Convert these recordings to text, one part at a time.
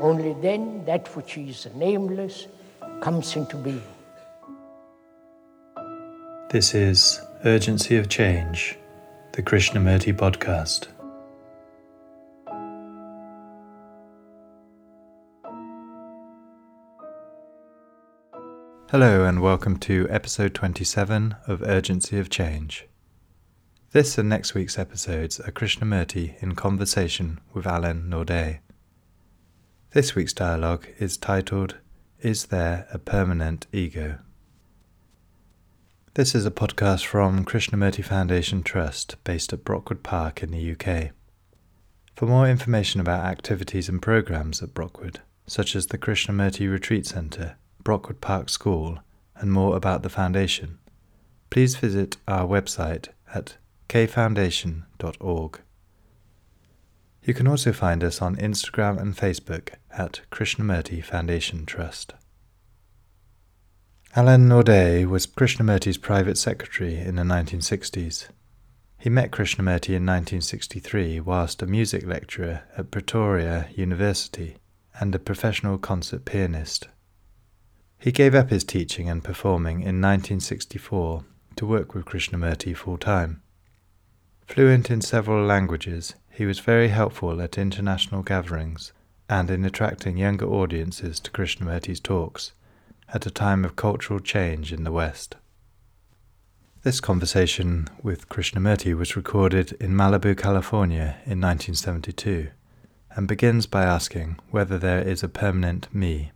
Only then that which is nameless comes into being. This is Urgency of Change, the Krishnamurti podcast. Hello, and welcome to episode 27 of Urgency of Change. This and next week's episodes are Krishnamurti in conversation with Alain Naudé. This week's dialogue is titled Is There a Permanent Ego? This is a podcast from Krishnamurti Foundation Trust based at Brockwood Park in the UK. For more information about activities and programs at Brockwood, such as the Krishnamurti Retreat Centre, Brockwood Park School, and more about the Foundation, please visit our website at kfoundation.org. You can also find us on Instagram and Facebook at Krishnamurti Foundation Trust. Alain Naudé was Krishnamurti's private secretary in the 1960s. He met Krishnamurti in 1963 whilst a music lecturer at Pretoria University and a professional concert pianist. He gave up his teaching and performing in 1964 to work with Krishnamurti full time. Fluent in several languages, he was very helpful at international gatherings and in attracting younger audiences to Krishnamurti's talks at a time of cultural change in the West. This conversation with Krishnamurti was recorded in Malibu, California in 1972 and begins by asking whether there is a permanent me.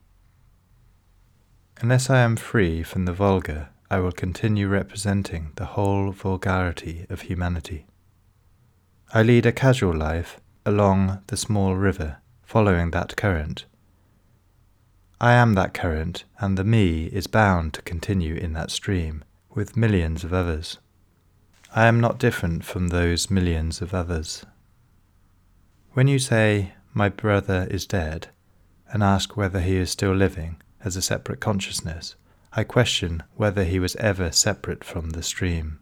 Unless I am free from the vulgar, I will continue representing the whole vulgarity of humanity. I lead a casual life along the small river, following that current. I am that current, and the me is bound to continue in that stream, with millions of others. I am not different from those millions of others. When you say, My brother is dead, and ask whether he is still living as a separate consciousness, I question whether he was ever separate from the stream.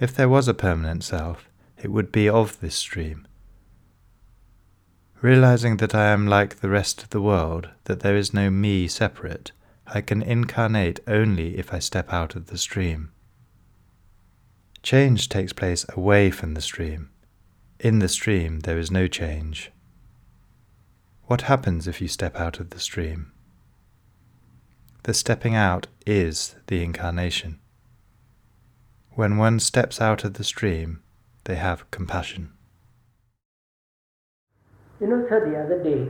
If there was a permanent self, it would be of this stream. Realizing that I am like the rest of the world, that there is no me separate, I can incarnate only if I step out of the stream. Change takes place away from the stream. In the stream, there is no change. What happens if you step out of the stream? The stepping out is the incarnation. When one steps out of the stream, they have compassion. You know, sir, the other day,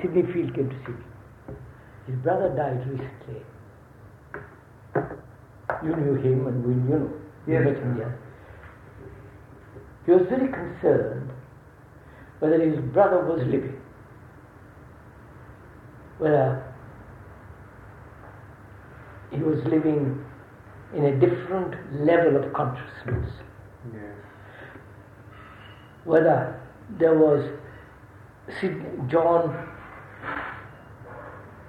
Sidney Field came to see me. His brother died recently. You knew him and we knew you Yes. him. He was very concerned whether his brother was living, whether he was living in a different level of consciousness, Yes. whether there was John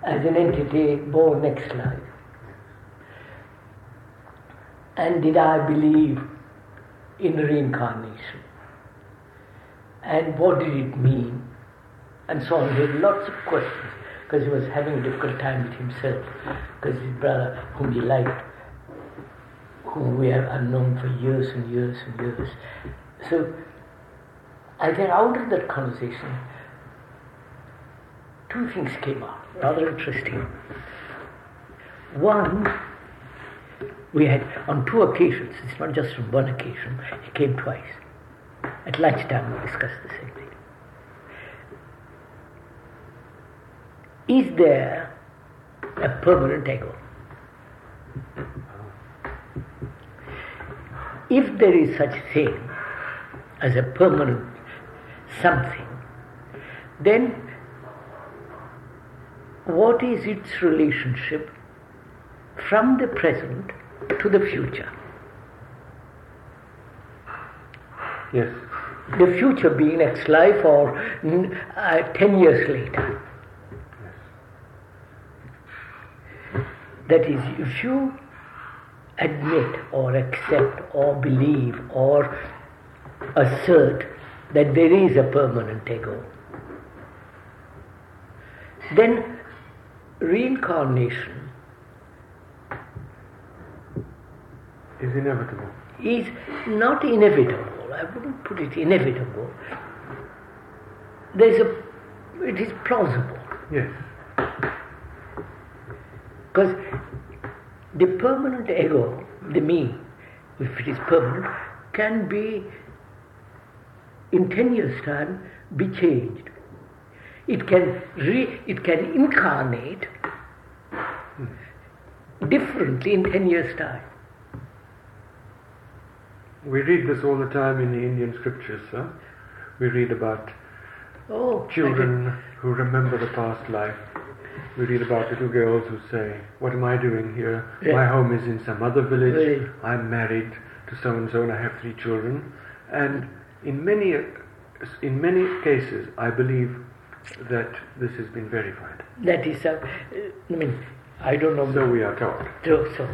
as an entity born next life. And did I believe in reincarnation? And what did it mean? And so on. He had lots of questions because he was having a difficult time with himself because his brother, whom he liked, whom we have unknown for years and years and years. So I think out of that conversation, two things came out, rather interesting. One, we had on two occasions, it's not just on one occasion, he came twice. At lunchtime, we discussed the same thing. Is there a permanent ego? If there is such a thing as a permanent something, then what is its relationship from the present to the future. Yes. The future being next life or uh, 10 years later. Yes. That is, if you admit or accept or believe or assert that there is a permanent ego, then reincarnation is inevitable. Is not inevitable. I wouldn't put it inevitable. There's a. It is plausible. Yes. Because the permanent ego, the me, if it is permanent, can be in ten years' time be changed. It can re, it can incarnate differently in ten years' time. We read this all the time in the Indian scriptures, sir. We read about oh, children who remember the past life. We read about little girls who say, What am I doing here? Yeah. My home is in some other village. Right. I'm married to so and so and I have three children. And in many, in many cases, I believe that this has been verified. That is, uh, I mean, I don't know. So we are told. So, so,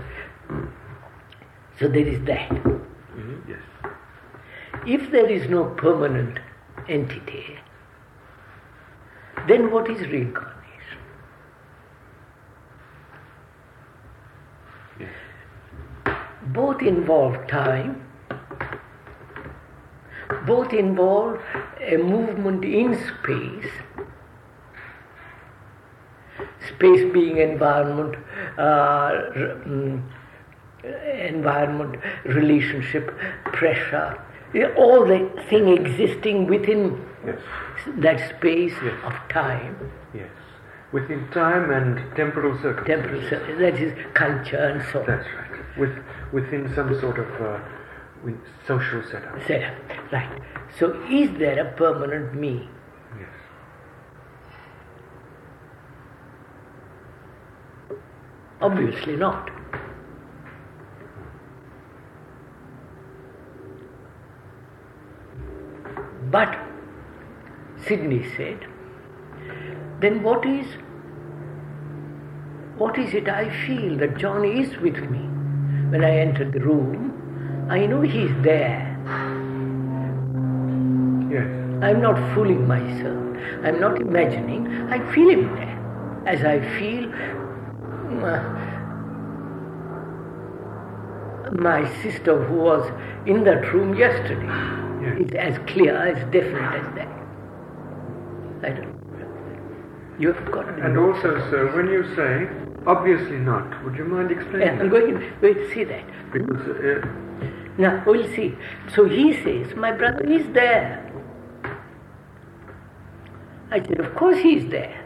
so there is that. Yes. If there is no permanent entity, then what is reincarnation? Yes. Both involve time, both involve a movement in space, space being environment, uh, mm, environment, relationship, pressure, all the thing existing within Yes. that space Yes. of time, Yes. Within time and temporal circumstances. temporal, that is culture and so on. That's right. With, within some sort of uh, with social setup. Setup. Right. So is there a permanent me? Yes. Obviously not. But, Sidney said, then what is what is it I feel that John is with me? When I enter the room, I know he's there. Yes. I'm not fooling myself. I'm not imagining. I feel him there. As I feel uh, my sister who was in that room yesterday. Yes. It's as clear, as definite as that. I don't You have got. And also, sir, when you say, obviously not, would you mind Yeah, explaining I'm that? going, going to see that. Because, uh, Now, we'll see. So he says, My brother is there. I said, Of course he's there.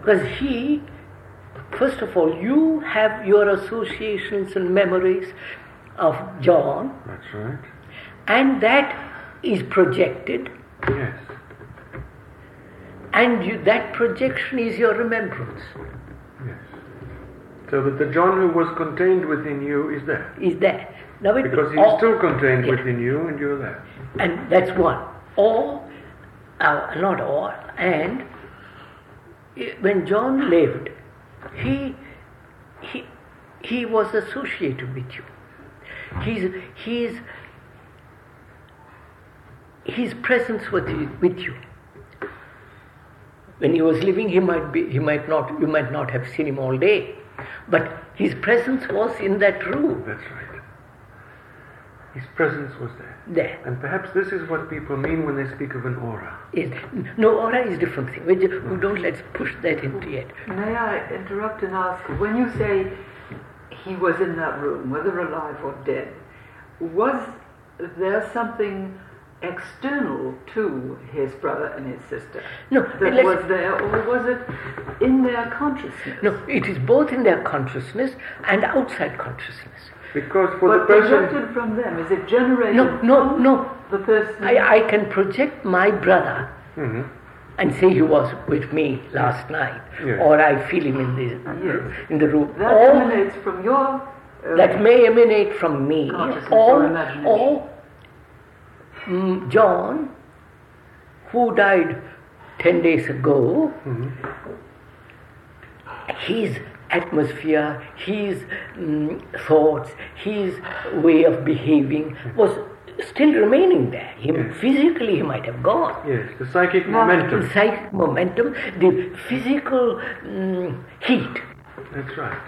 Because he, first of all, you have your associations and memories of John, that's right. and that is projected, Yes. and you, that projection is your remembrance. So that the John who was contained within you is there. is there. Now it, Because he's all- still contained Yeah. within you and you're there. And that's one. All, uh, not all, and when John lived, he, he, he was associated with you. His, his, his presence was with you. When he was living, he might be, he might not, you might not have seen him all day, but his presence was in that room. That's right. His presence was there. There. And perhaps this is what people mean when they speak of an aura. Is, no, aura is a different thing. We ju- we don't let's push that into yet. May I interrupt and ask, when you say he was in that room, whether alive or dead, was there something external to his brother and his sister No, that let's- was there, or was it in their consciousness? No, it is both in their consciousness and outside consciousness. Because for but the person. projected from them, is it generated No, no, from no. the person? I, I can project my brother Mhm. and say he was with me last night, Yes. or I feel him in the Yes. in the room, That or emanates from your. Uh, that may emanate from me, Consciousness or or imagination. or John, who died ten days ago, his atmosphere, his mm, thoughts, his way of behaving was still remaining there. He, Yes. Physically, he might have gone. Yes, the psychic The momentum. psychic momentum, the physical mm, heat. That's right.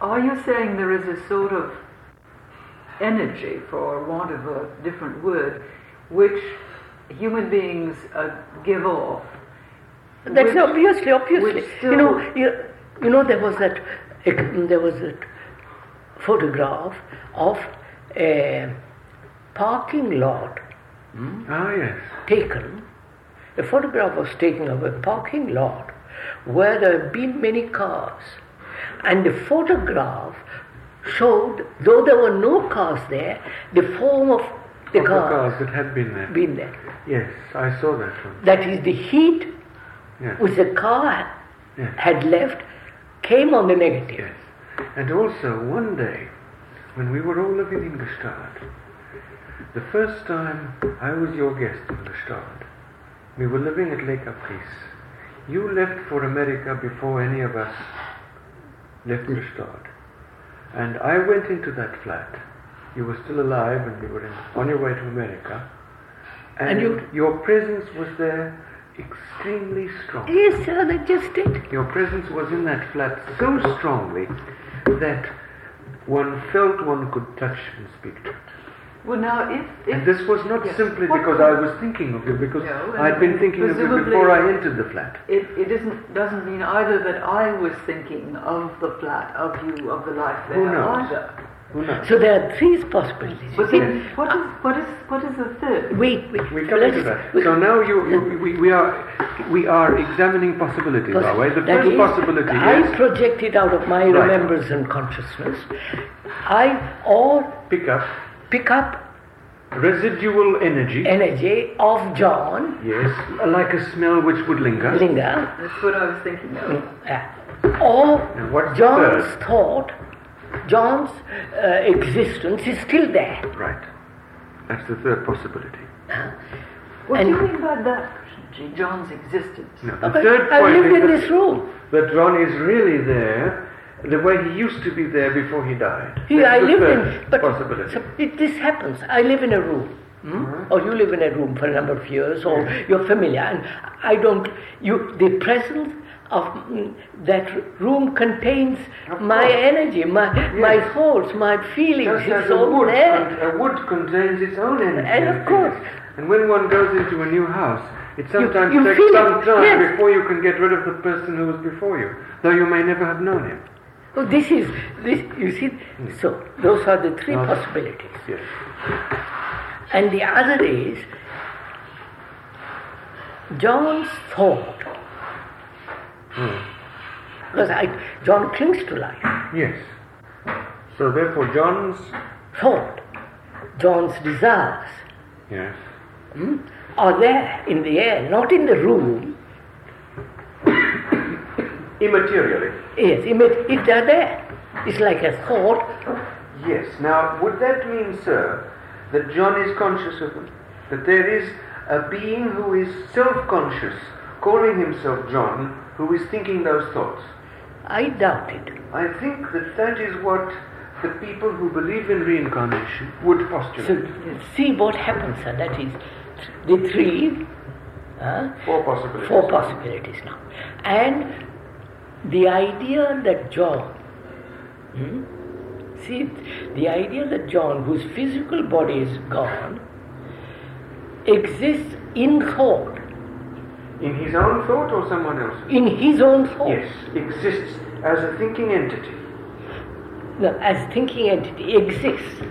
Are you saying there is a sort of energy, for want of a different word, which human beings uh, give off? That's which- obviously, obviously. which You know, you, you know, there was that, there was that photograph of a parking lot Ah, yes. taken. A photograph was taken of a parking lot where there had been many cars, and the photograph showed, though there were no cars there, the form of the Of the cars cars that had been there. been there. Yes, I saw that one. That is the heat Yes. which the car Yes. had left came on the negative. Yes. And also, one day, when we were all living in Gstaad, the first time I was your guest in Gstaad, we were living at Lake Caprice. You left for America before any of us left mm. Gstaad. And I went into that flat. You were still alive and you were in, on your way to America. And, And you- your presence was there extremely strong. Yes, sir, that just it. Your presence was in that flat so strongly that one felt one could touch and speak to. It. Well, now, if. if And this was not yes. simply What because I was thinking of you, because No, I'd been thinking of you before I entered the flat. It, it isn't, doesn't mean either that I was thinking of the flat, of you, of the life there Who knows? either. Who knows? So there are three possibilities. you But see. then, what is, what is, what is the third? Wait, wait. We so come let's- into that. So now you, you, we, we are we are examining possibilities, are we? The That first is, possibility I is project it out of my Right. remembrance and consciousness. I or pick up pick up residual energy. energy of John yes, like a smell which would linger. Linger, That's what I was thinking of. uh, or And what's the John's third? thought, John's uh, existence is still there. Right. That's the third possibility. What And- do you mean by that, John's existence? No, the Okay, third I point lived is in that- this room. that John is really there the way he used to be there before he died. He, That's I the lived third in, but possibility. so it, this happens. I live in a room, hmm? or you live in a room for a number of years, or you're familiar, and I don't. You, the presence of mm, that room contains my energy, my my thoughts, my feelings. Just it's all wood, there. a wood contains its own energy. And of course. And when one goes into a new house, it sometimes you takes some it, time yes. before you can get rid of the person who was before you, though you may never have known him. Oh, this is this. You see, so those are the three Now- possibilities. Yes. And the other is John's thought. Hmm. Because I, John clings to life. Yes. So therefore, John's Thought, John's desires yes. Hmm, are there in the air, not in the room. Immaterially. Yes, if they're there. It's like a thought. Yes. Now, would that mean, sir, that John is conscious of them? That there is a being who is self-conscious, calling himself John, who is thinking those thoughts? I doubt it. I think that that is what the people who believe in reincarnation would So postulate. see what happens, sir. That is the three, uh, Four possibilities. four possibilities now. And the idea that John, hmm, see, the idea that John, whose physical body is gone, exists in thought, In his own thought or someone else's? in his own thought, Yes, exists as a thinking entity. no, as thinking entity, exists.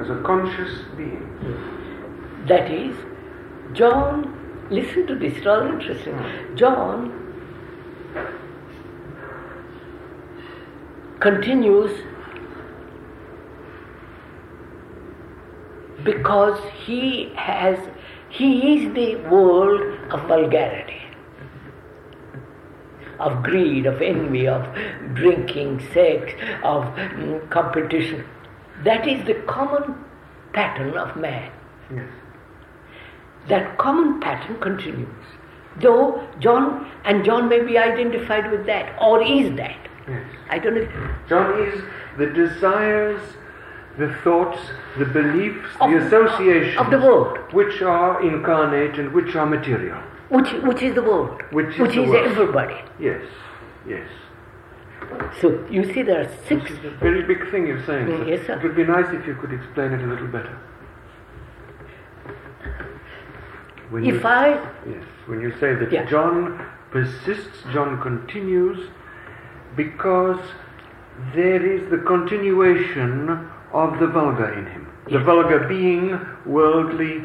As a conscious being. That is, John, listen to this, rather interesting. Hmm. John continues because he has He is the world of vulgarity, of greed, of envy, of drinking, sex, of mm, competition. That is the common pattern of man. Yes. That common pattern continues. Though John and John may be identified with that, or is that. Yes. I don't know. John is the desires, the thoughts, the beliefs, Of- the associations of the world. which are incarnate and which are material. Which, which is the world? Which is the world. everybody. Yes, yes. So you see, there are six. This is a very big thing you're saying. Mm, yes, sir. It would be nice if you could explain it a little better. When If you, I yes, when you say that Yeah. John persists, John continues, because there is the continuation of the vulgar in him. The vulgar being worldly,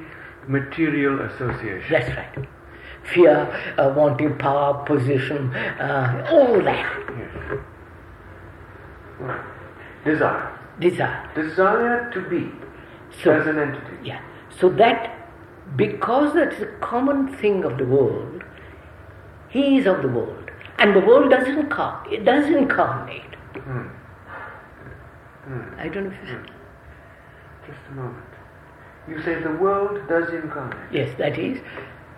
material association. That's right. Fear, uh, wanting power, position, uh, all that. Yes. Right. Desire. Desire. Desire to be So, as an entity. yeah. So that, because that's a common thing of the world, he is of the world. And the world doesn't come, it does incarnate. Hmm. I don't know if you Just a moment. You say the world does incarnate. Yes, that is,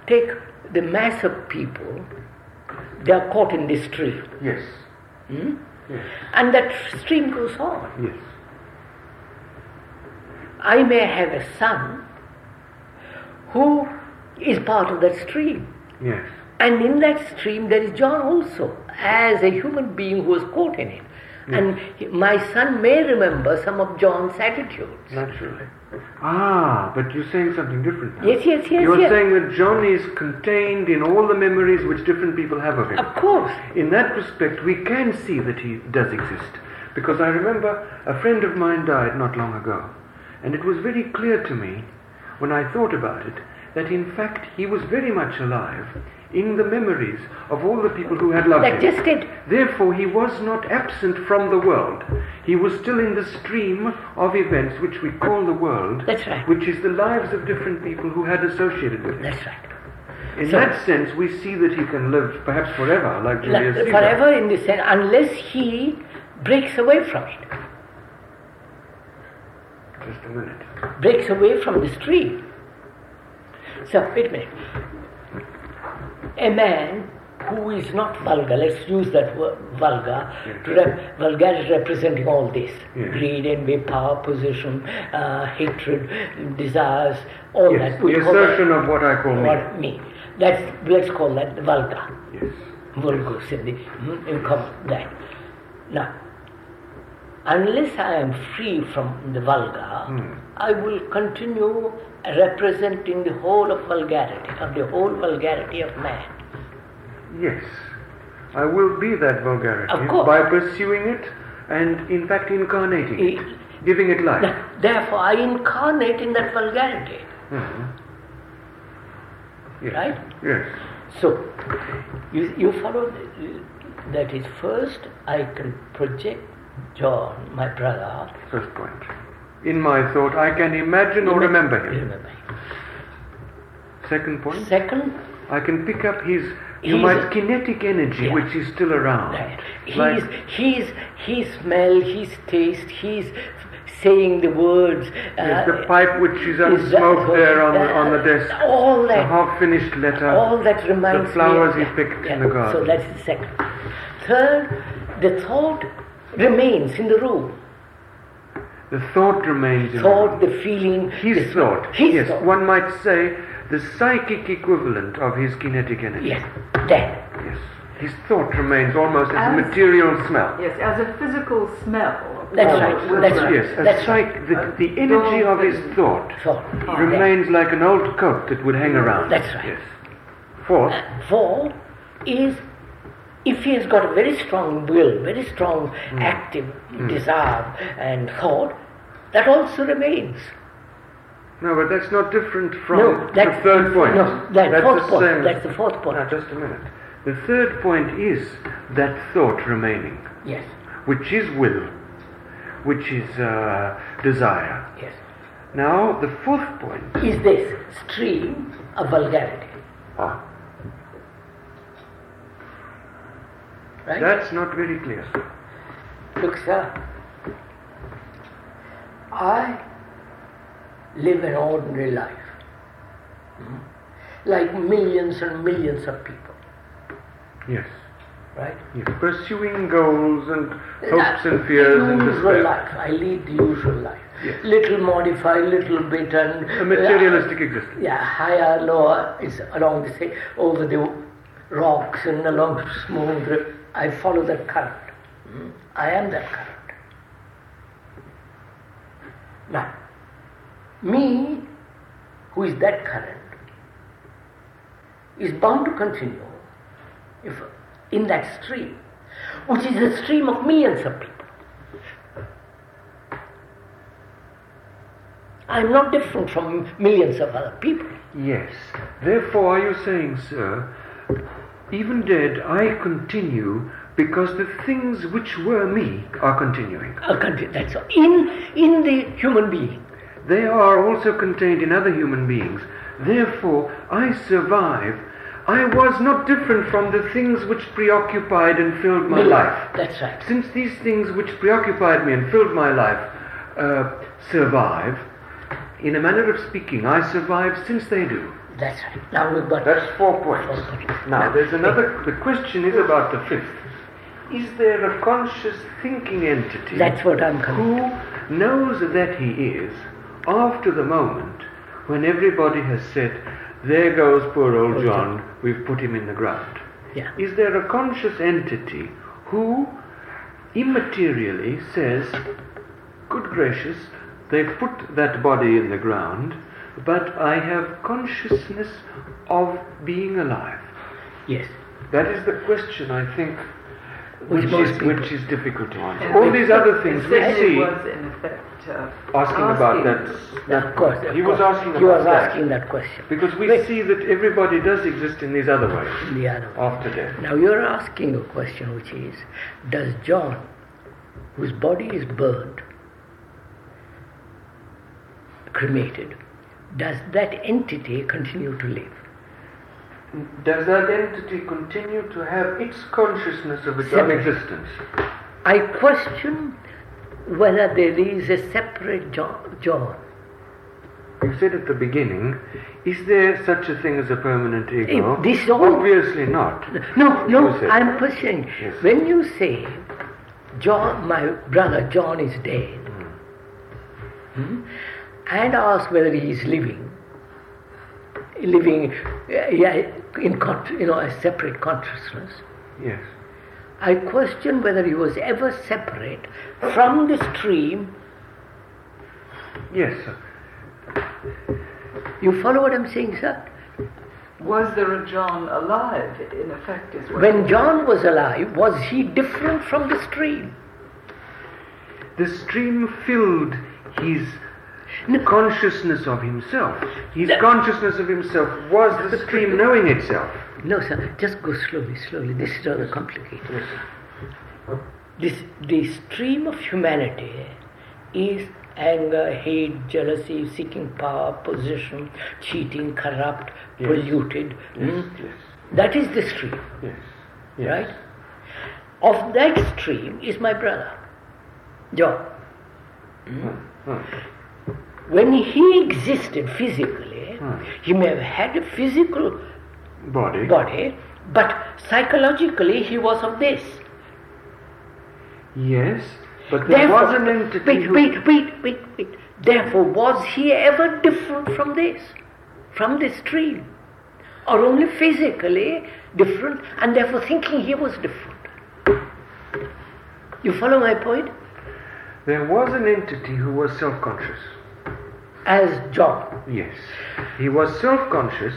take the mass of people, they are caught in this stream. Yes. hmm? Yes. And that stream goes on. Yes. I may have a son who is part of that stream. Yes. And in that stream, there is John also, as a human being who was caught in it. And my son may remember some of John's attitudes. Naturally. Ah, but you're saying something different now. Yes, yes, yes, You're yes. saying that John is contained in all the memories which different people have of him. Of course. In that respect, we can see that he does exist. Because I remember a friend of mine died not long ago. And it was very clear to me, when I thought about it, that in fact he was very much alive in the memories of all the people who had loved That him. Therefore, he was not absent from the world. He was still in the stream of events which we call the world, That's right. which is the lives of different people who had associated with him. That's right. In So- that sense, we see that he can live perhaps forever, like Julius Caesar. forever in the sense, unless he breaks away from it, Just a minute. breaks away from the stream. So, wait a minute. A man who is not vulgar, let's use that word vulgar, to rep- vulgarity representing all this Yes. greed, envy, power, position, uh, hatred, desires, all Yes, that. We the call that- assertion of what I call me. what me. That's, let's call that vulgar. Yes. vulgus in the hmm, in common that. Now, unless I am free from the vulgar, Hmm. I will continue representing the whole of vulgarity, of the whole vulgarity of man. Yes. I will be that vulgarity by pursuing it and, in fact, incarnating it, giving it life. Th- Therefore, I incarnate in that vulgarity. Mhm. Yes. Right? Yes. So, you, you follow that is first I can project John, my brother, First point. In my thought, I can imagine or remember him. remember him. Second point, Second, I can pick up his, you might, kinetic energy Yeah. which is still around. Right. He's, Like- he's, his smell, his taste, he's saying the words. Yes, uh, the pipe which is unsmoked there on the, uh, on the desk. All The that, half-finished letter. all that reminds me. the flowers me. he picked in the garden. So that's the second. Third, the thought remains in the room. The thought remains in Thought, the the feeling. His the thought. His yes, thought. one might say the psychic equivalent of his kinetic energy. Yes, that. Yes. His thought remains almost as a material smell. Yes, as a physical smell. That's will- right, will that's remain. right. Yes, a That's psych- the, the energy of his thought Thought. remains like an old coat that would hang around. That's right. Yes. Fourth, Four is if he has got a very strong will, very strong Hmm. active desire and thought, that also remains. no, but that's not different from no, the third point. No, that that's fourth the point. same. That's the fourth point. Now, just a minute. The third point is that thought remaining, Yes, which is will, which is uh, desire. yes. Now, the fourth point. is this stream of vulgarity. Ah, Right? that's not very clear. Look, sir, I live an ordinary life, like millions and millions of people, Yes. right? Yes. Pursuing goals and hopes and fears the and usual despair. life. I lead the usual life. Yes. Little modify, little bit, and A materialistic uh, existence. yeah, higher, lower is along the same over the rocks and along smooth. I follow that current. I am that current. Now, me, who is that current, is bound to continue if in that stream, which is a stream of millions of people. I'm not different from millions of other people. Yes. Therefore, are you saying, sir, even dead, I continue because the things which were me are continuing? A country, that's all. In, in the human being. They are also contained in other human beings. Therefore, I survive. I was not different from the things which preoccupied and filled my life. That's right. Since these things which preoccupied me and filled my life uh, survive, in a manner of speaking, I survive since they do. That's right. Now we've got That's four points. Four points. Now, Now, there's another. The question is about the fifth. Is there a conscious thinking entity That's what I'm coming who knows that he is after the moment when everybody has said, There goes poor old Poor John, we've put him in the ground? Yeah. Is there a conscious entity who immaterially says, Good gracious, they've put that body in the ground, but I have consciousness of being alive? Yes. That is the question, I think, Which which, is, people- which is difficult to answer. And All these other things we see, was in effect uh, asking about that. that Of course. he of was course. asking He was that. asking that question. Because we Wait. see that everybody does exist in these other ways The other one. after death. Now you're asking a question which is Does John, whose body is burned, cremated, does that entity continue to live? Does that entity continue to have its consciousness of its own existence? I question whether there is a separate John. You said at the beginning, is there such a thing as a permanent ego? If this all- Obviously not. No, no, I'm questioning. Yes. When you say, John, my brother John is dead, hmm, and ask whether he is living, living uh, yeah, in you know a separate consciousness, Yes. I question whether he was ever separate from the stream. Yes, sir. You follow what I'm saying, sir? Was there a John alive, in effect, is what When John was alive, was he different from the stream? The stream filled his consciousness of himself. His No. consciousness of himself was the stream knowing itself. No, sir. Just go slowly, slowly. This is rather complicated. Yes. This the stream of humanity is anger, hate, jealousy, seeking power, position, cheating, corrupt, Yes. polluted. Yes, hmm? yes, That is the stream, yes. yes. right? Of that stream is my brother, John. Hmm. When he existed physically, Hmm. he may have had a physical Body. body, but psychologically he was of this. Yes, but there Therefore, was an entity wait, wait, wait, wait, wait. Therefore, was he ever different from this, from this stream, or only physically different, and therefore thinking he was different? You follow my point? There was an entity who was self-conscious. As John, Yes. He was self-conscious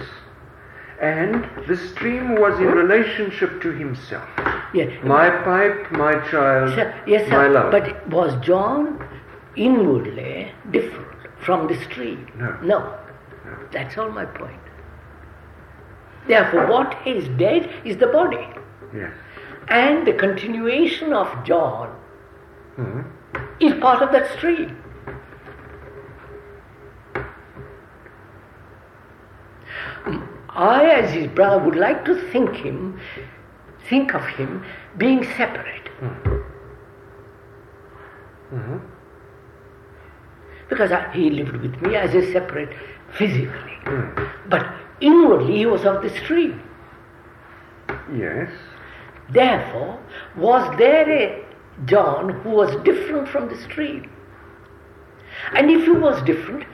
and the stream was in relationship to himself. Yes. My pipe, my child, Sir, yes, my sir. love. But was John inwardly different from the stream? No. No. That's all my point. Therefore, what is dead is the body. Yes. And the continuation of John Hmm. is part of that stream. I, as his brother, would like to think him, think of him being separate. Mm-hmm. Because I, he lived with me as a separate physically. Mm. But inwardly he was of the stream. Yes. Therefore, was there a John who was different from the stream? And if he was different,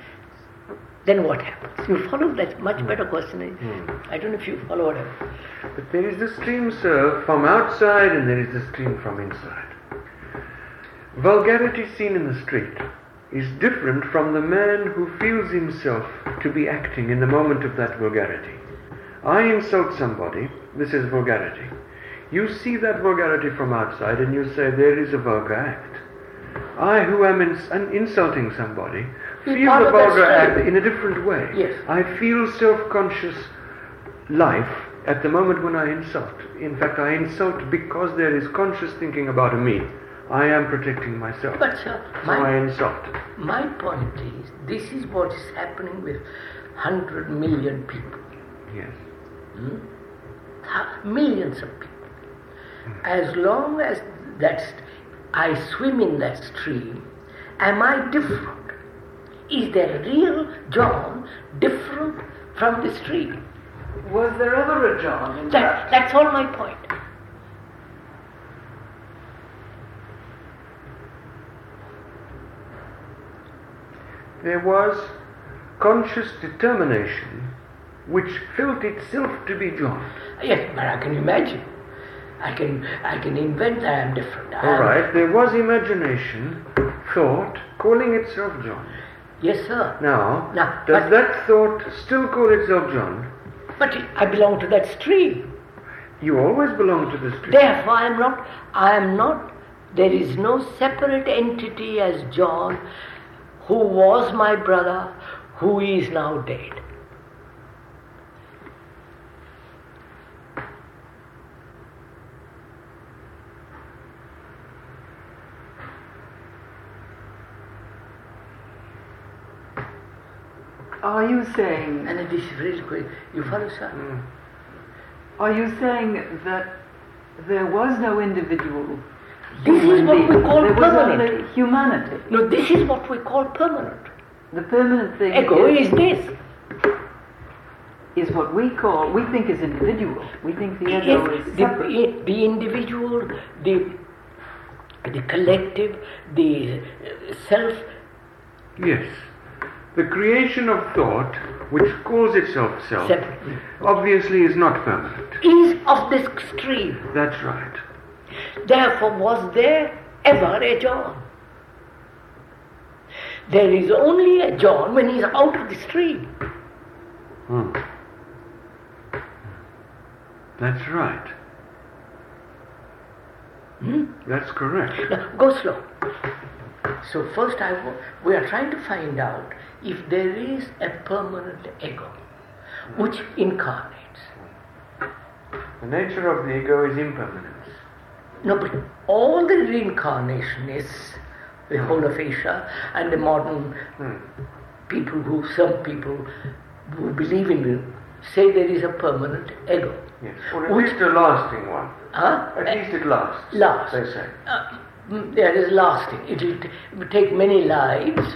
then what happens? You follow that much hmm. better question. Eh? Hmm. I don't know if you follow what I But there is the stream, sir, from outside and there is the stream from inside. Vulgarity seen in the street is different from the man who feels himself to be acting in the moment of that vulgarity. I insult somebody, this is vulgarity. You see that vulgarity from outside and you say there is a vulgar act. I, who am ins- insulting somebody, Feel the vulgar act in a different way. Yes. I feel self conscious life at the moment when I insult. In fact, I insult because there is conscious thinking about me. I am protecting myself. But sir, so I my, insult. my point is, this is what is happening with 100 million people. Yes. Hmm? Th- Millions of people. Hmm. As long as that's, I swim in that stream, am I different? Is there a real John different from the stream? Was there ever a John in That, that? that's all my point. There was conscious determination which felt itself to be John. Yes, but I can imagine. I can, I can invent that I am different. I All am- right, there was imagination, thought, calling itself John. Yes, sir. Now, Now, does that thought still call itself John? But I belong to that stream. You always belong to the street. Therefore, I am not, I am not, there is no separate entity as John, who was my brother, who is now dead. Are you saying? And this is really quick. You follow, sir? Are you saying that there was no individual? This is human what we call there was permanent. only humanity. No, this is what we call permanent. The permanent thing Ego is, is this. is what we call, we think is individual. We think the ego Yes, is the, separate. the individual, the, the collective, the uh, self, Yes. The creation of thought, which calls itself self, separate, obviously is not permanent. is of this extreme. That's right. Therefore, was there ever a John? There is only a John when he is out of the stream. Hmm. That's right. Hmm? That's correct. Now, go slow. So first, I we are trying to find out if there is a permanent ego which incarnates. The nature of the ego is impermanence. No, but all the reincarnationists, the whole of Asia, and the modern people who, some people who believe in it, say there is a permanent ego. Yes. Or at Which- least a lasting one. Huh? At least it lasts. Lasts. They say. Uh, there is lasting. It will, t- take many lives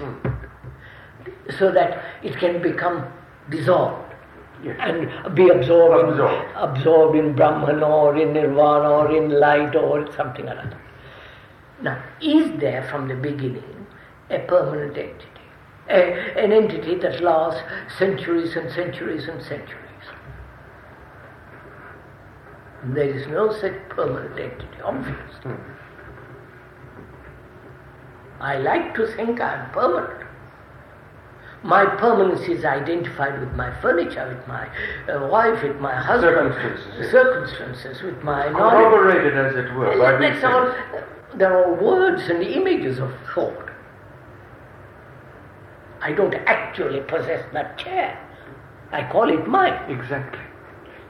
so that it can become dissolved Yes. and be absorbed, Absorbed. In, absorbed in Brahman or in Nirvana or in light or something or other. Now, is there from the beginning a permanent entity? A, an entity that lasts centuries and centuries and centuries? There is no such permanent entity, obviously. Hmm. I like to think I am permanent. My permanence is identified with my furniture, with my uh, wife, with my husband, Circumstances, circumstances, with my knowledge. Corroborated, as it were, by these all. things. They're words and images of thought. I don't actually possess that chair. I call it mine. Exactly.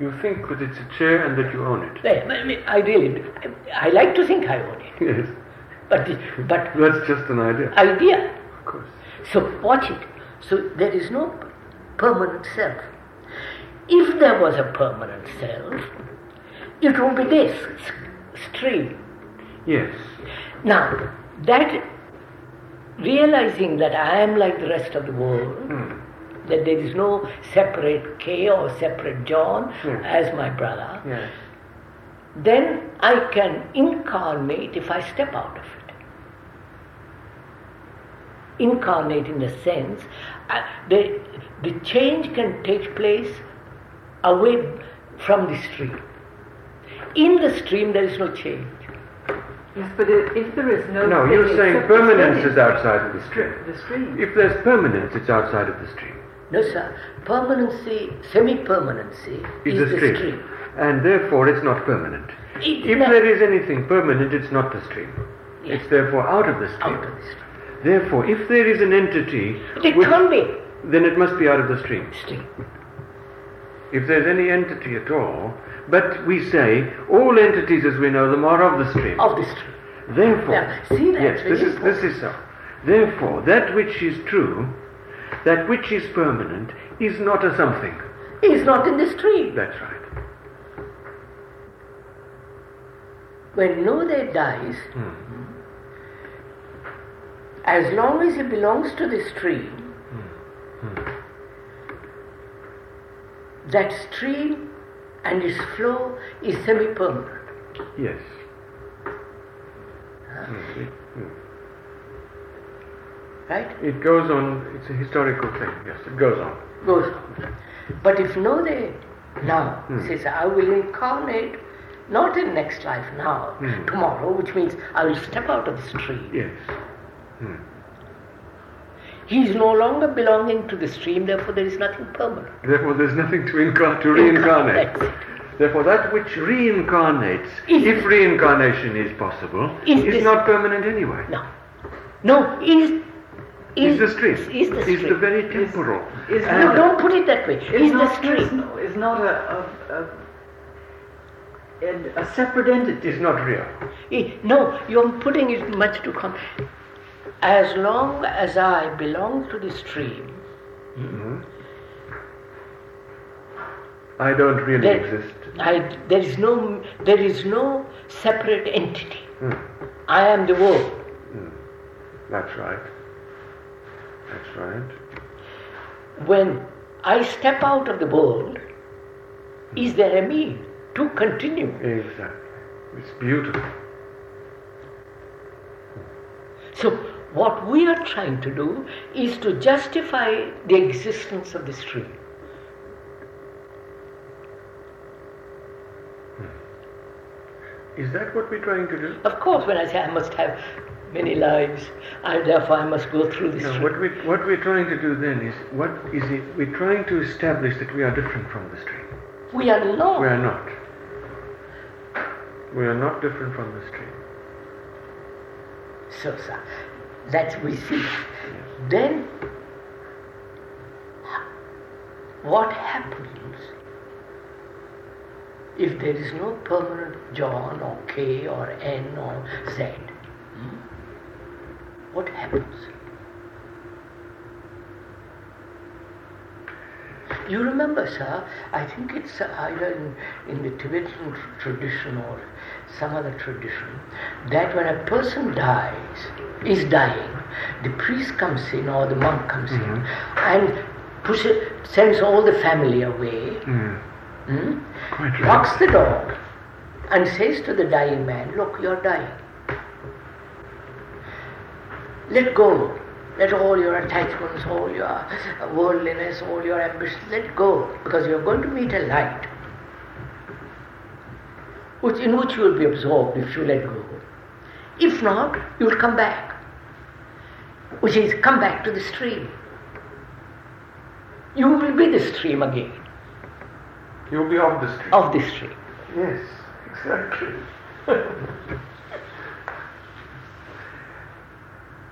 You think that it's a chair and that you own it. There, I, mean, I really, I like to think I own it, Yes. But but That's just an idea. idea. Of course. So watch it. So there is no permanent self. if there was a permanent self, it would be this stream. Yes. Now, that realizing that I am like the rest of the world, hmm. that there is no separate K or separate John Yes. as my brother, Yes. then I can incarnate if I step out of it. Incarnate in the sense, uh, the, the change can take place away from the stream. In the stream, there is no change. Yes, but if, if there is no. No, you're saying permanence is outside of the stream. The stream. If there's permanence, it's outside of the stream. No, sir. Permanency, semi permanency Is is the the stream. stream. And therefore it's not permanent. It- If no, there is anything permanent, it's not the stream. Yes. It's therefore out of the stream. out of the stream. Therefore, if there is an entity, It which- can't be then it must be out of the stream. stream. If there's any entity at all, but we say all entities as we know them are of the stream. Of the stream. Therefore, Yeah, see, yes, this is this is so. Therefore, that which is true, that which is permanent, is not a something. Is not in the stream. That's right. When Naudé dies, Hmm. As long as he belongs to the stream, that stream and its flow is semi permanent. Yes. Hmm. Right? It goes on. It's a historical thing. Yes, it goes on. Goes on. But if Naudé now Hmm. says, I will incarnate not in next life now, Hmm. tomorrow, which means I will step out of the stream. Yes. He is no longer belonging to the stream, therefore there is nothing permanent. Therefore, there's nothing to incar- to reincarnate. That's it. Therefore, that which reincarnates, Is- if reincarnation is possible, Is is not permanent anyway. No. No, is Is the stream. Is the stream. Is the very temporal. is And- no, don't put it that way. Is Is the not stream. personal. Is not a, a, a, an- a separate entity. is not real. Eh, No, you're putting it much too com. As long as I belong to the stream, I don't really there, exist. I, there is no there is no separate entity. Hmm. I am the world. That's right. That's right. When I step out of the world, is there a me to continue? Exactly. It's beautiful. So what we are trying to do is to justify the existence of the stream. Hmm. Is that what we're trying to do? Of course, when I say I must have many lives, I therefore I must go through this. No, stream. what we what we're trying to do then is what is it? We're trying to establish that we are different from the stream. We are not. We are not. We are not different from the stream. So, sir, that we see. Then, what happens if there is no permanent John or K or N or Z? Hmm? What happens? You remember, sir, I think it's either in, in the Tibetan tr- tradition or some other tradition, that when a person dies, is dying, the priest comes in or the monk comes in and pushes, sends all the family away, Mm. right. locks the door, and says to the dying man, Look, you're dying. Let go. Let all your attachments, all your worldliness, all your ambitions, let go, because you're going to meet a light which, in which you will be absorbed if you let go. If not, you will come back, which is come back to the stream. You will be the stream again, You'll be of the stream. of the stream. Yes, exactly.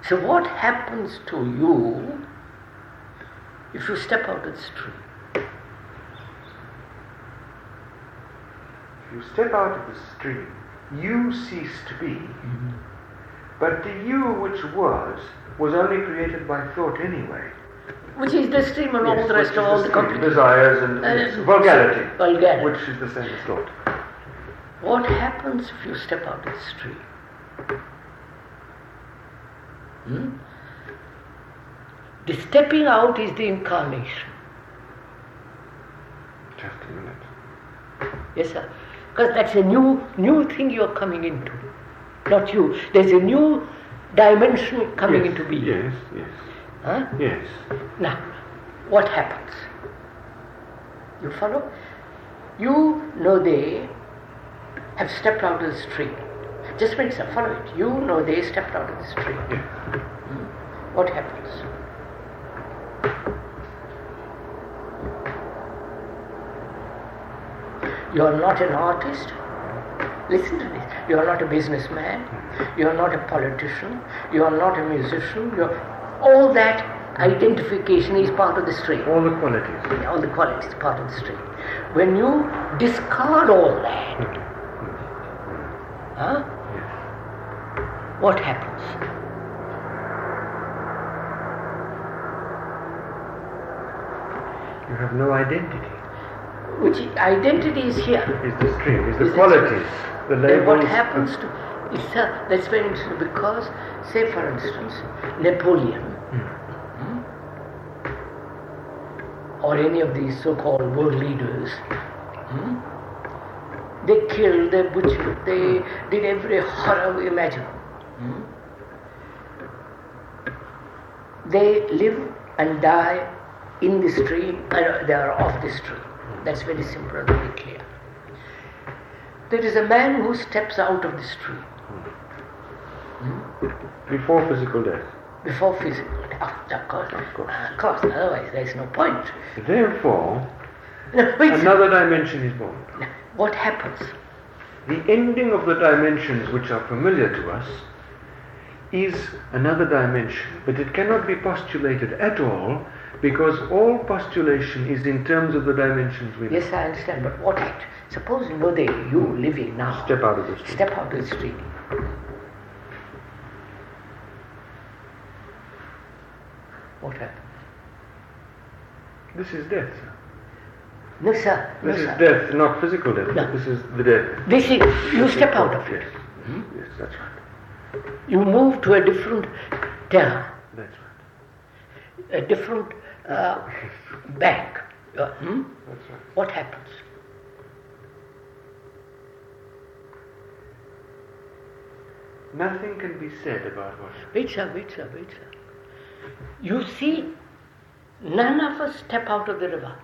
So, what happens to you if you step out of the stream? You step out of the stream, you cease to be. But the you which was, was only created by thought anyway. which is the stream and all Yes, the rest of all the stream, desires and vulgarity, vulgarity. which is the same as thought. What happens if you step out of the stream? Hmm? The stepping out is the incarnation. Just a minute. Yes, sir. Because that's a new new thing you're coming into. Not you. There's a new dimension coming yes, into being. Yes, yes, Huh? yes. Now, what happens? You follow? You know they have stepped out of the stream. Just minute, sir, follow it. You know they stepped out of the stream. yes. Hmm? What happens? You are not an artist. Listen to this. You are not a businessman. You are not a politician. You are not a musician. You are, all that identification is part of the stream. All the qualities. All the qualities part of the stream. When you discard all that, huh? What happens? You have no identity. Which identity is here. Is the stream, is the Is it- qualities, the Then labels. what happens to it's a, that's very interesting because say for instance Napoleon hmm, or any of these so-called world leaders hmm, they killed, they butchered, they did every horror imaginable. hmm. They live and die in the stream, and they are off the stream. That's very simple and very clear. There is a man who steps out of the stream hmm? Before physical death. before physical death. Oh, of course, Of course. Ah, of course. Otherwise, there is no point. Therefore, No, another dimension is born. What happens? The ending of the dimensions which are familiar to us is another dimension, but it cannot be postulated at all because all postulation is in terms of the dimensions we know. Yes, I understand. But what? Suppose you know that you living now. Step out of the stream. Step out of the street. What happens? This is death. sir. No, sir. No, This is sir. death, not physical death. No. This is the death. This is you step out of it. Yes. Hmm? Yes, that's right. You move to a different terra, That's right. a different uh, bank. Uh, hmm? What happens? Nothing can be said about what. Wait, sir, wait, sir, wait, sir. You see, none of us step out of the river.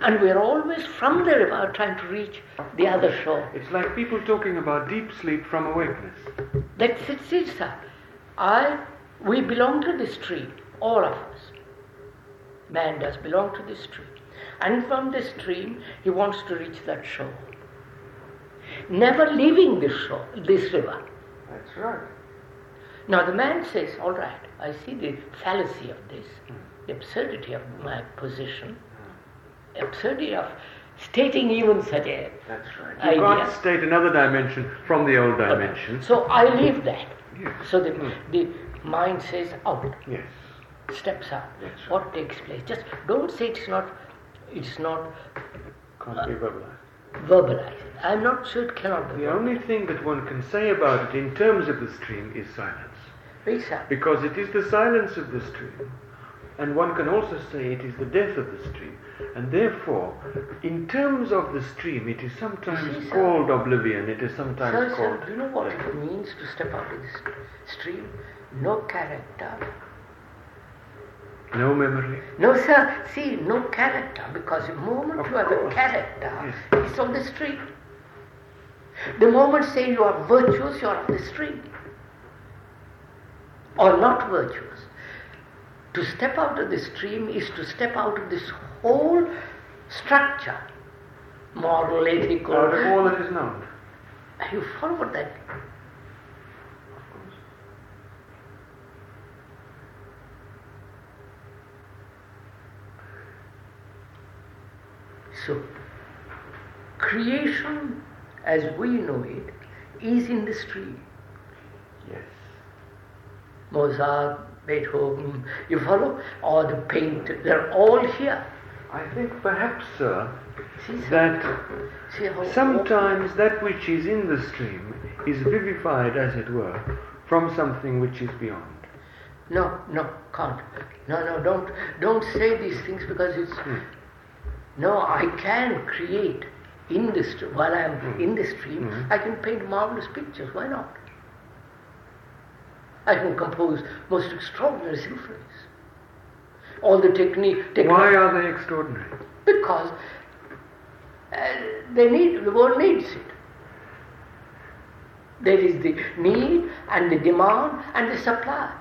And we're always from the river trying to reach the other shore. It's like people talking about deep sleep from awakeness. That's it, sir. I, we belong to this stream, all of us. Man does belong to this stream. And from this stream, he wants to reach that shore. Never leaving this shore, this river. That's right. Now the man says, all right, I see the fallacy of this, the absurdity of my position, absurdity of stating even such a That's right. You idea. can't state another dimension from the old dimension. So I leave that. Yes. So the, Hmm. the mind says out, Yes. steps out. Right. What takes place? Just don't say it's not, it's not Can't be verbalized. verbalized. I'm not sure it cannot be. The only thing that one can say about it in terms of the stream is silence. Very sad. Because it is the silence of the stream. And one can also say it is the death of the stream. And therefore, in terms of the stream, it is sometimes see, sir. called oblivion, it is sometimes Sir, sir, called. do you know what it means to step out of this stream? No character. No memory. No, sir. See, no character, because the moment Of you have a character, Yes. it's on the street. The moment say you are virtuous, you are on the street. Or not virtuous. To step out of the stream is to step out of this whole structure, moral, ethical. Out of all that is known. You follow that? So, creation as we know it is in the stream. Yes. Mozart, Beethoven, you follow? Or the painter, they're all here. I think perhaps, sir, See, that See sometimes that which is in the stream is vivified, as it were, from something which is beyond. No, no, can't. No, no, don't don't say these things because it's hmm. No, I can create in this, while I am in the stream, I can paint marvelous pictures, why not? I can compose most extraordinary symphonies. All the technique, technique Why are they extraordinary? because uh, they need the world needs it. There is the need and the demand and the supply.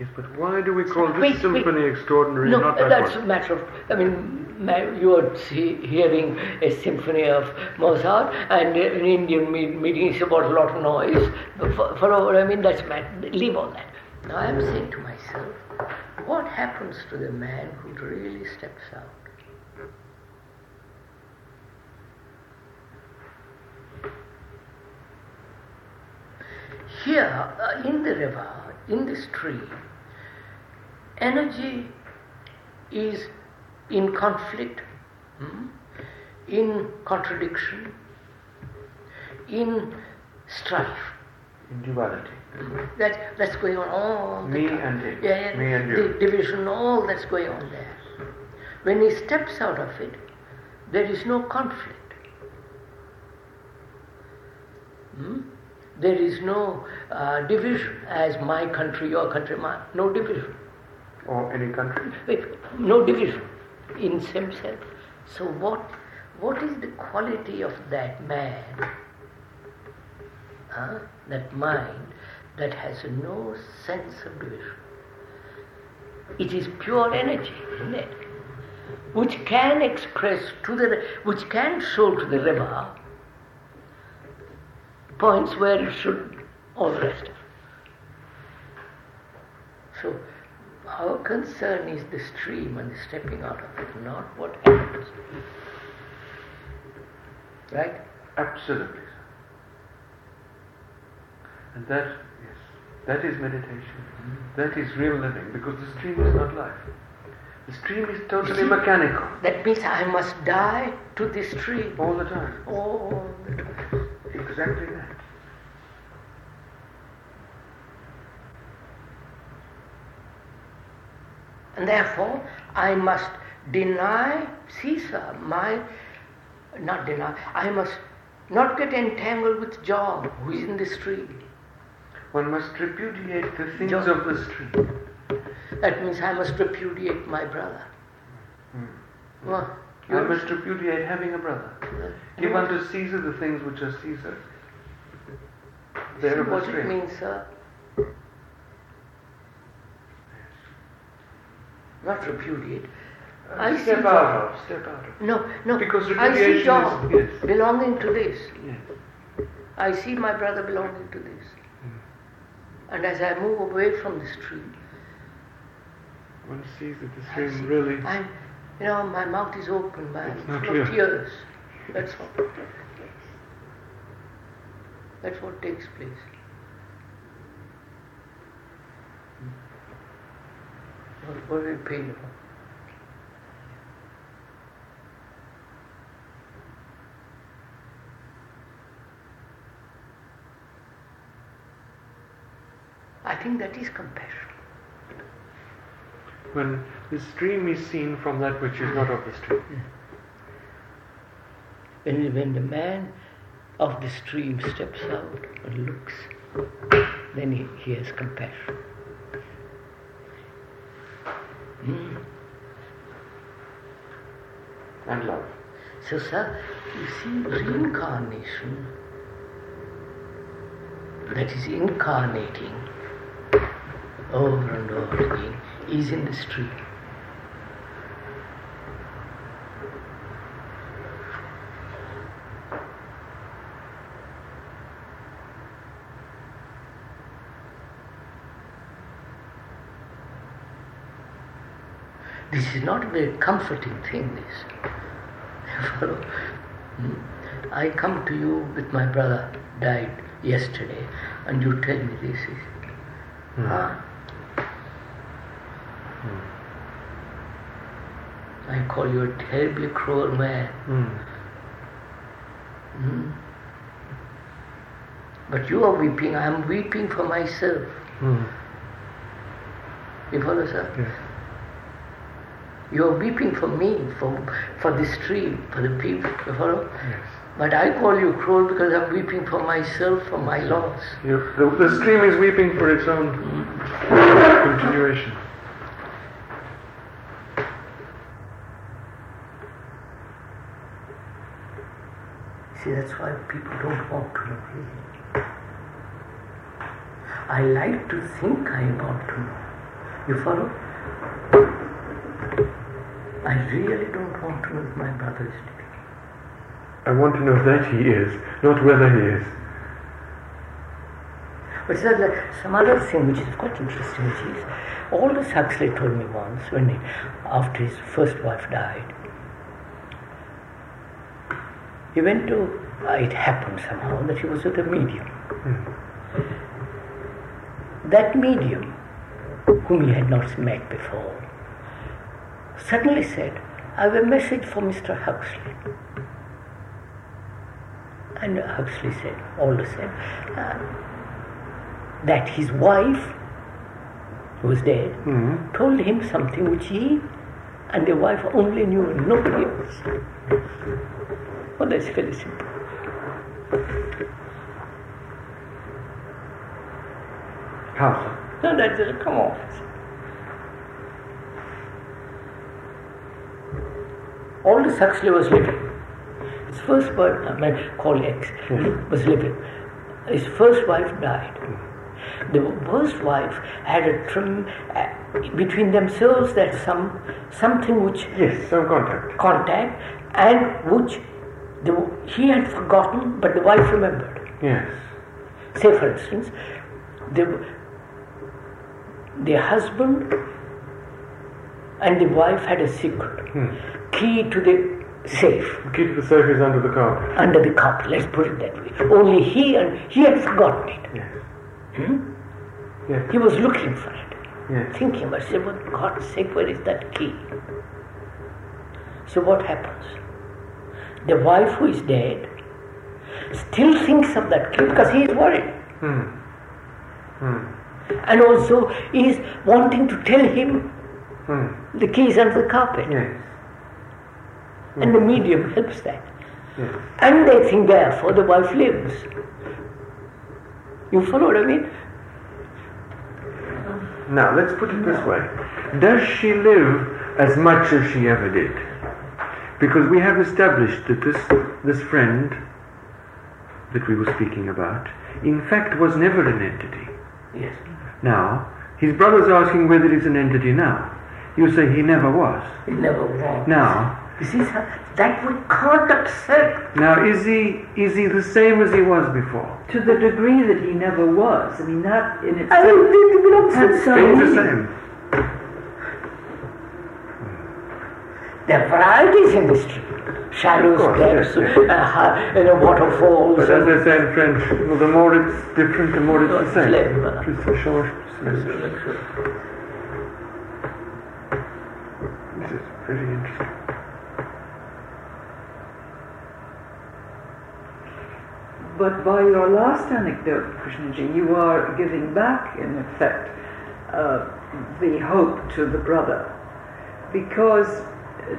Yes, but why do we call this Wait, wait. symphony extraordinary No, not that that's a matter of. I mean, you are see, hearing a symphony of Mozart, and an Indian me- meeting is about a lot of noise. For, for I mean, that's mat- leave all that. Now I am saying to myself, what happens to the man who really steps out? Here, uh, in the river, in the stream, energy is in conflict, hmm, in contradiction, in strife. In duality. That, that's going on all the Me time. and him. Yeah, yeah, Me and you. division, all that's going on there. When he steps out of it, there is no conflict. Hmm? There is no uh, division as my country, your country, my, no division. Or any country. No division in himself. So what what is the quality of that man, huh? that mind that has no sense of division? It is pure energy, isn't it? Which can express to the which can show to the river points where it should all the rest of it. So our concern is the stream and the stepping out of it, not what happens. Right? Absolutely, sir. And that, yes, that is meditation. That is real living because the stream is not life. The stream is totally mechanical That means I must die to this stream all the time. all the time. Exactly that. And therefore, I must deny Caesar, my, not deny, I must not get entangled with John, who is in the stream. One must repudiate the things Just- of the stream. That means I must repudiate my brother. Hmm. Well, I you must repudiate having a brother. Give unto Caesar the things which are Caesar's. There of what it means, sir? Not repudiate. Uh, I Step out of, step out of. No, no. Because I see John is- yes. belonging to this. Yes. I see my brother belonging to this. Mm. And as I move away from the stream, One sees that the stream really. I'm, you know, my mouth is open, my It's not full of tears. That's. That's what takes place. What, what are you paying for? I think that is compassion. When the stream is seen from that which is not of the stream. When, when the man of the stream steps out and looks, then he, he has compassion. Hmm. And love. So, sir, you see, reincarnation, that is incarnating over and over again, is in the stream. This is not a very comforting thing, this. Hmm? I come to you with my brother died yesterday, and you tell me this is. Huh? Hmm. Ah. Hmm. I call you a terribly cruel man. Hmm. hmm? But you are weeping, I am weeping for myself. You follow, sir? Yes. You are weeping for me, for, for this tree, for the people. You follow? Yes. But I call you cruel because I'm weeping for myself, for my loss. The, the stream is weeping for its own continuation. See, that's why people don't want to know healing. I like to think I want to know. You follow? I really don't want to know if my brother is living. I want to know that he is, not whether he is. But there's some other thing which is quite interesting, which is Aldous Huxley told me once when he, after his first wife died, he went to, uh, it happened somehow that he was with a medium. That medium, whom he had not met before, suddenly said, I have a message for Mr. Huxley. And Huxley said, Aldous said, uh, that his wife, who was dead, Mhm. told him something which he and the wife only knew and nobody else. Well, that's very simple. How? No, that's uh, come on. Aldous Huxley was living. His first wife, I mean, call ex, was living. His first wife died. The first wife had a trim uh, between themselves that some something which Yes, some contact. contact and which the, he had forgotten, but the wife remembered. Yes. Say, for instance, the, the husband and the wife had a secret key to the safe The key to the safe is under the carpet. under the carpet. Let's put it that way. Only he and he had forgotten it. Yes. Hmm? Yes. He was looking for it, Yes. thinking, but say, for God's sake, where is that key? So what happens? The wife who is dead still thinks of that key because he is worried. Hmm. Hmm. And also he is wanting to tell him Hmm. the keys under the carpet. Yes. And the medium helps that. Yes. And they think therefore the wife lives. You follow what I mean? Now, let's put it this way. Does she live as much as she ever did? Because we have established that this, this friend that we were speaking about, in fact, was never an entity. Yes. Now, his brother's asking whether he's an entity now. You say he never was. He never was. Now, This is how, that we can't accept. now is he is he the same as he was before? To the degree that he never was. I mean, that in itself. I don't think it belongs had to some He's the same. There are varieties in the street. Shallow Of course, steps, yes, yes. uh, you know, waterfalls. But as and- they say in French, well, the more it's different, the more it's the same. Clever. Plus ça change, plus ça- This is very interesting. But by your last anecdote, Krishnaji, you are giving back, in effect, uh, the hope to the brother. Because.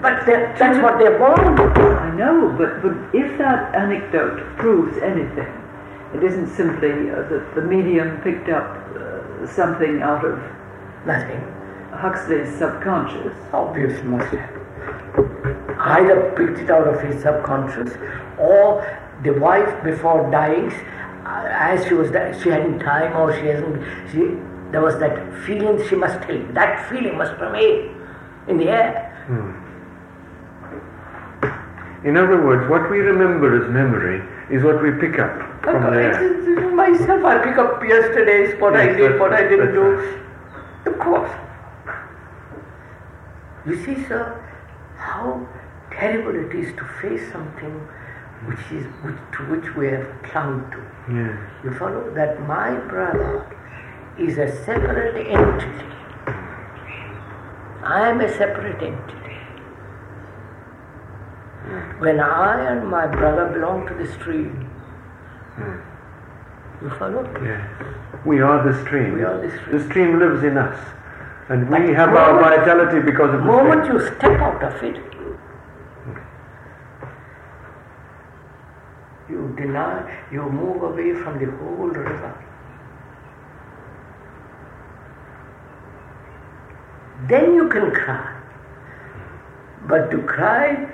But that- that's what they're born with. I know, but, but if that anecdote proves anything, it isn't simply uh, that the medium picked up uh, something out of Nothing. Huxley's subconscious. Obviously must have. Either picked it out of his subconscious or the wife before dying, uh, as she was dying, she hadn't time or she hasn't, she, there was that feeling she must tell him. That feeling must remain in the air. In other words, what we remember as memory is what we pick up from Okay, there. it's- it's myself, I pick up yesterday's, what I did, what I didn't that's do. Of course. You see, sir, how terrible it is to face something which is which, to which we have clung to. Yes. You follow that my brother is a separate entity. I am a separate entity. When I and my brother belong to the stream, you follow? Yes. We are the stream. We are the stream. The stream lives in us. And we But have our vitality because of The the moment you step out of it, you deny, you move away from the whole river. Then you can cry. But to cry,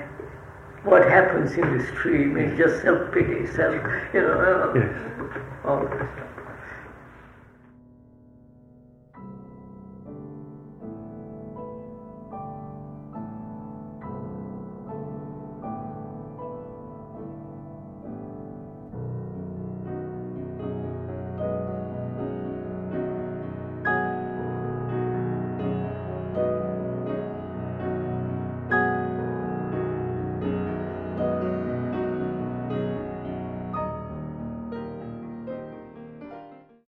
what happens in the stream is just self pity, self, you know, Yes. all this stuff.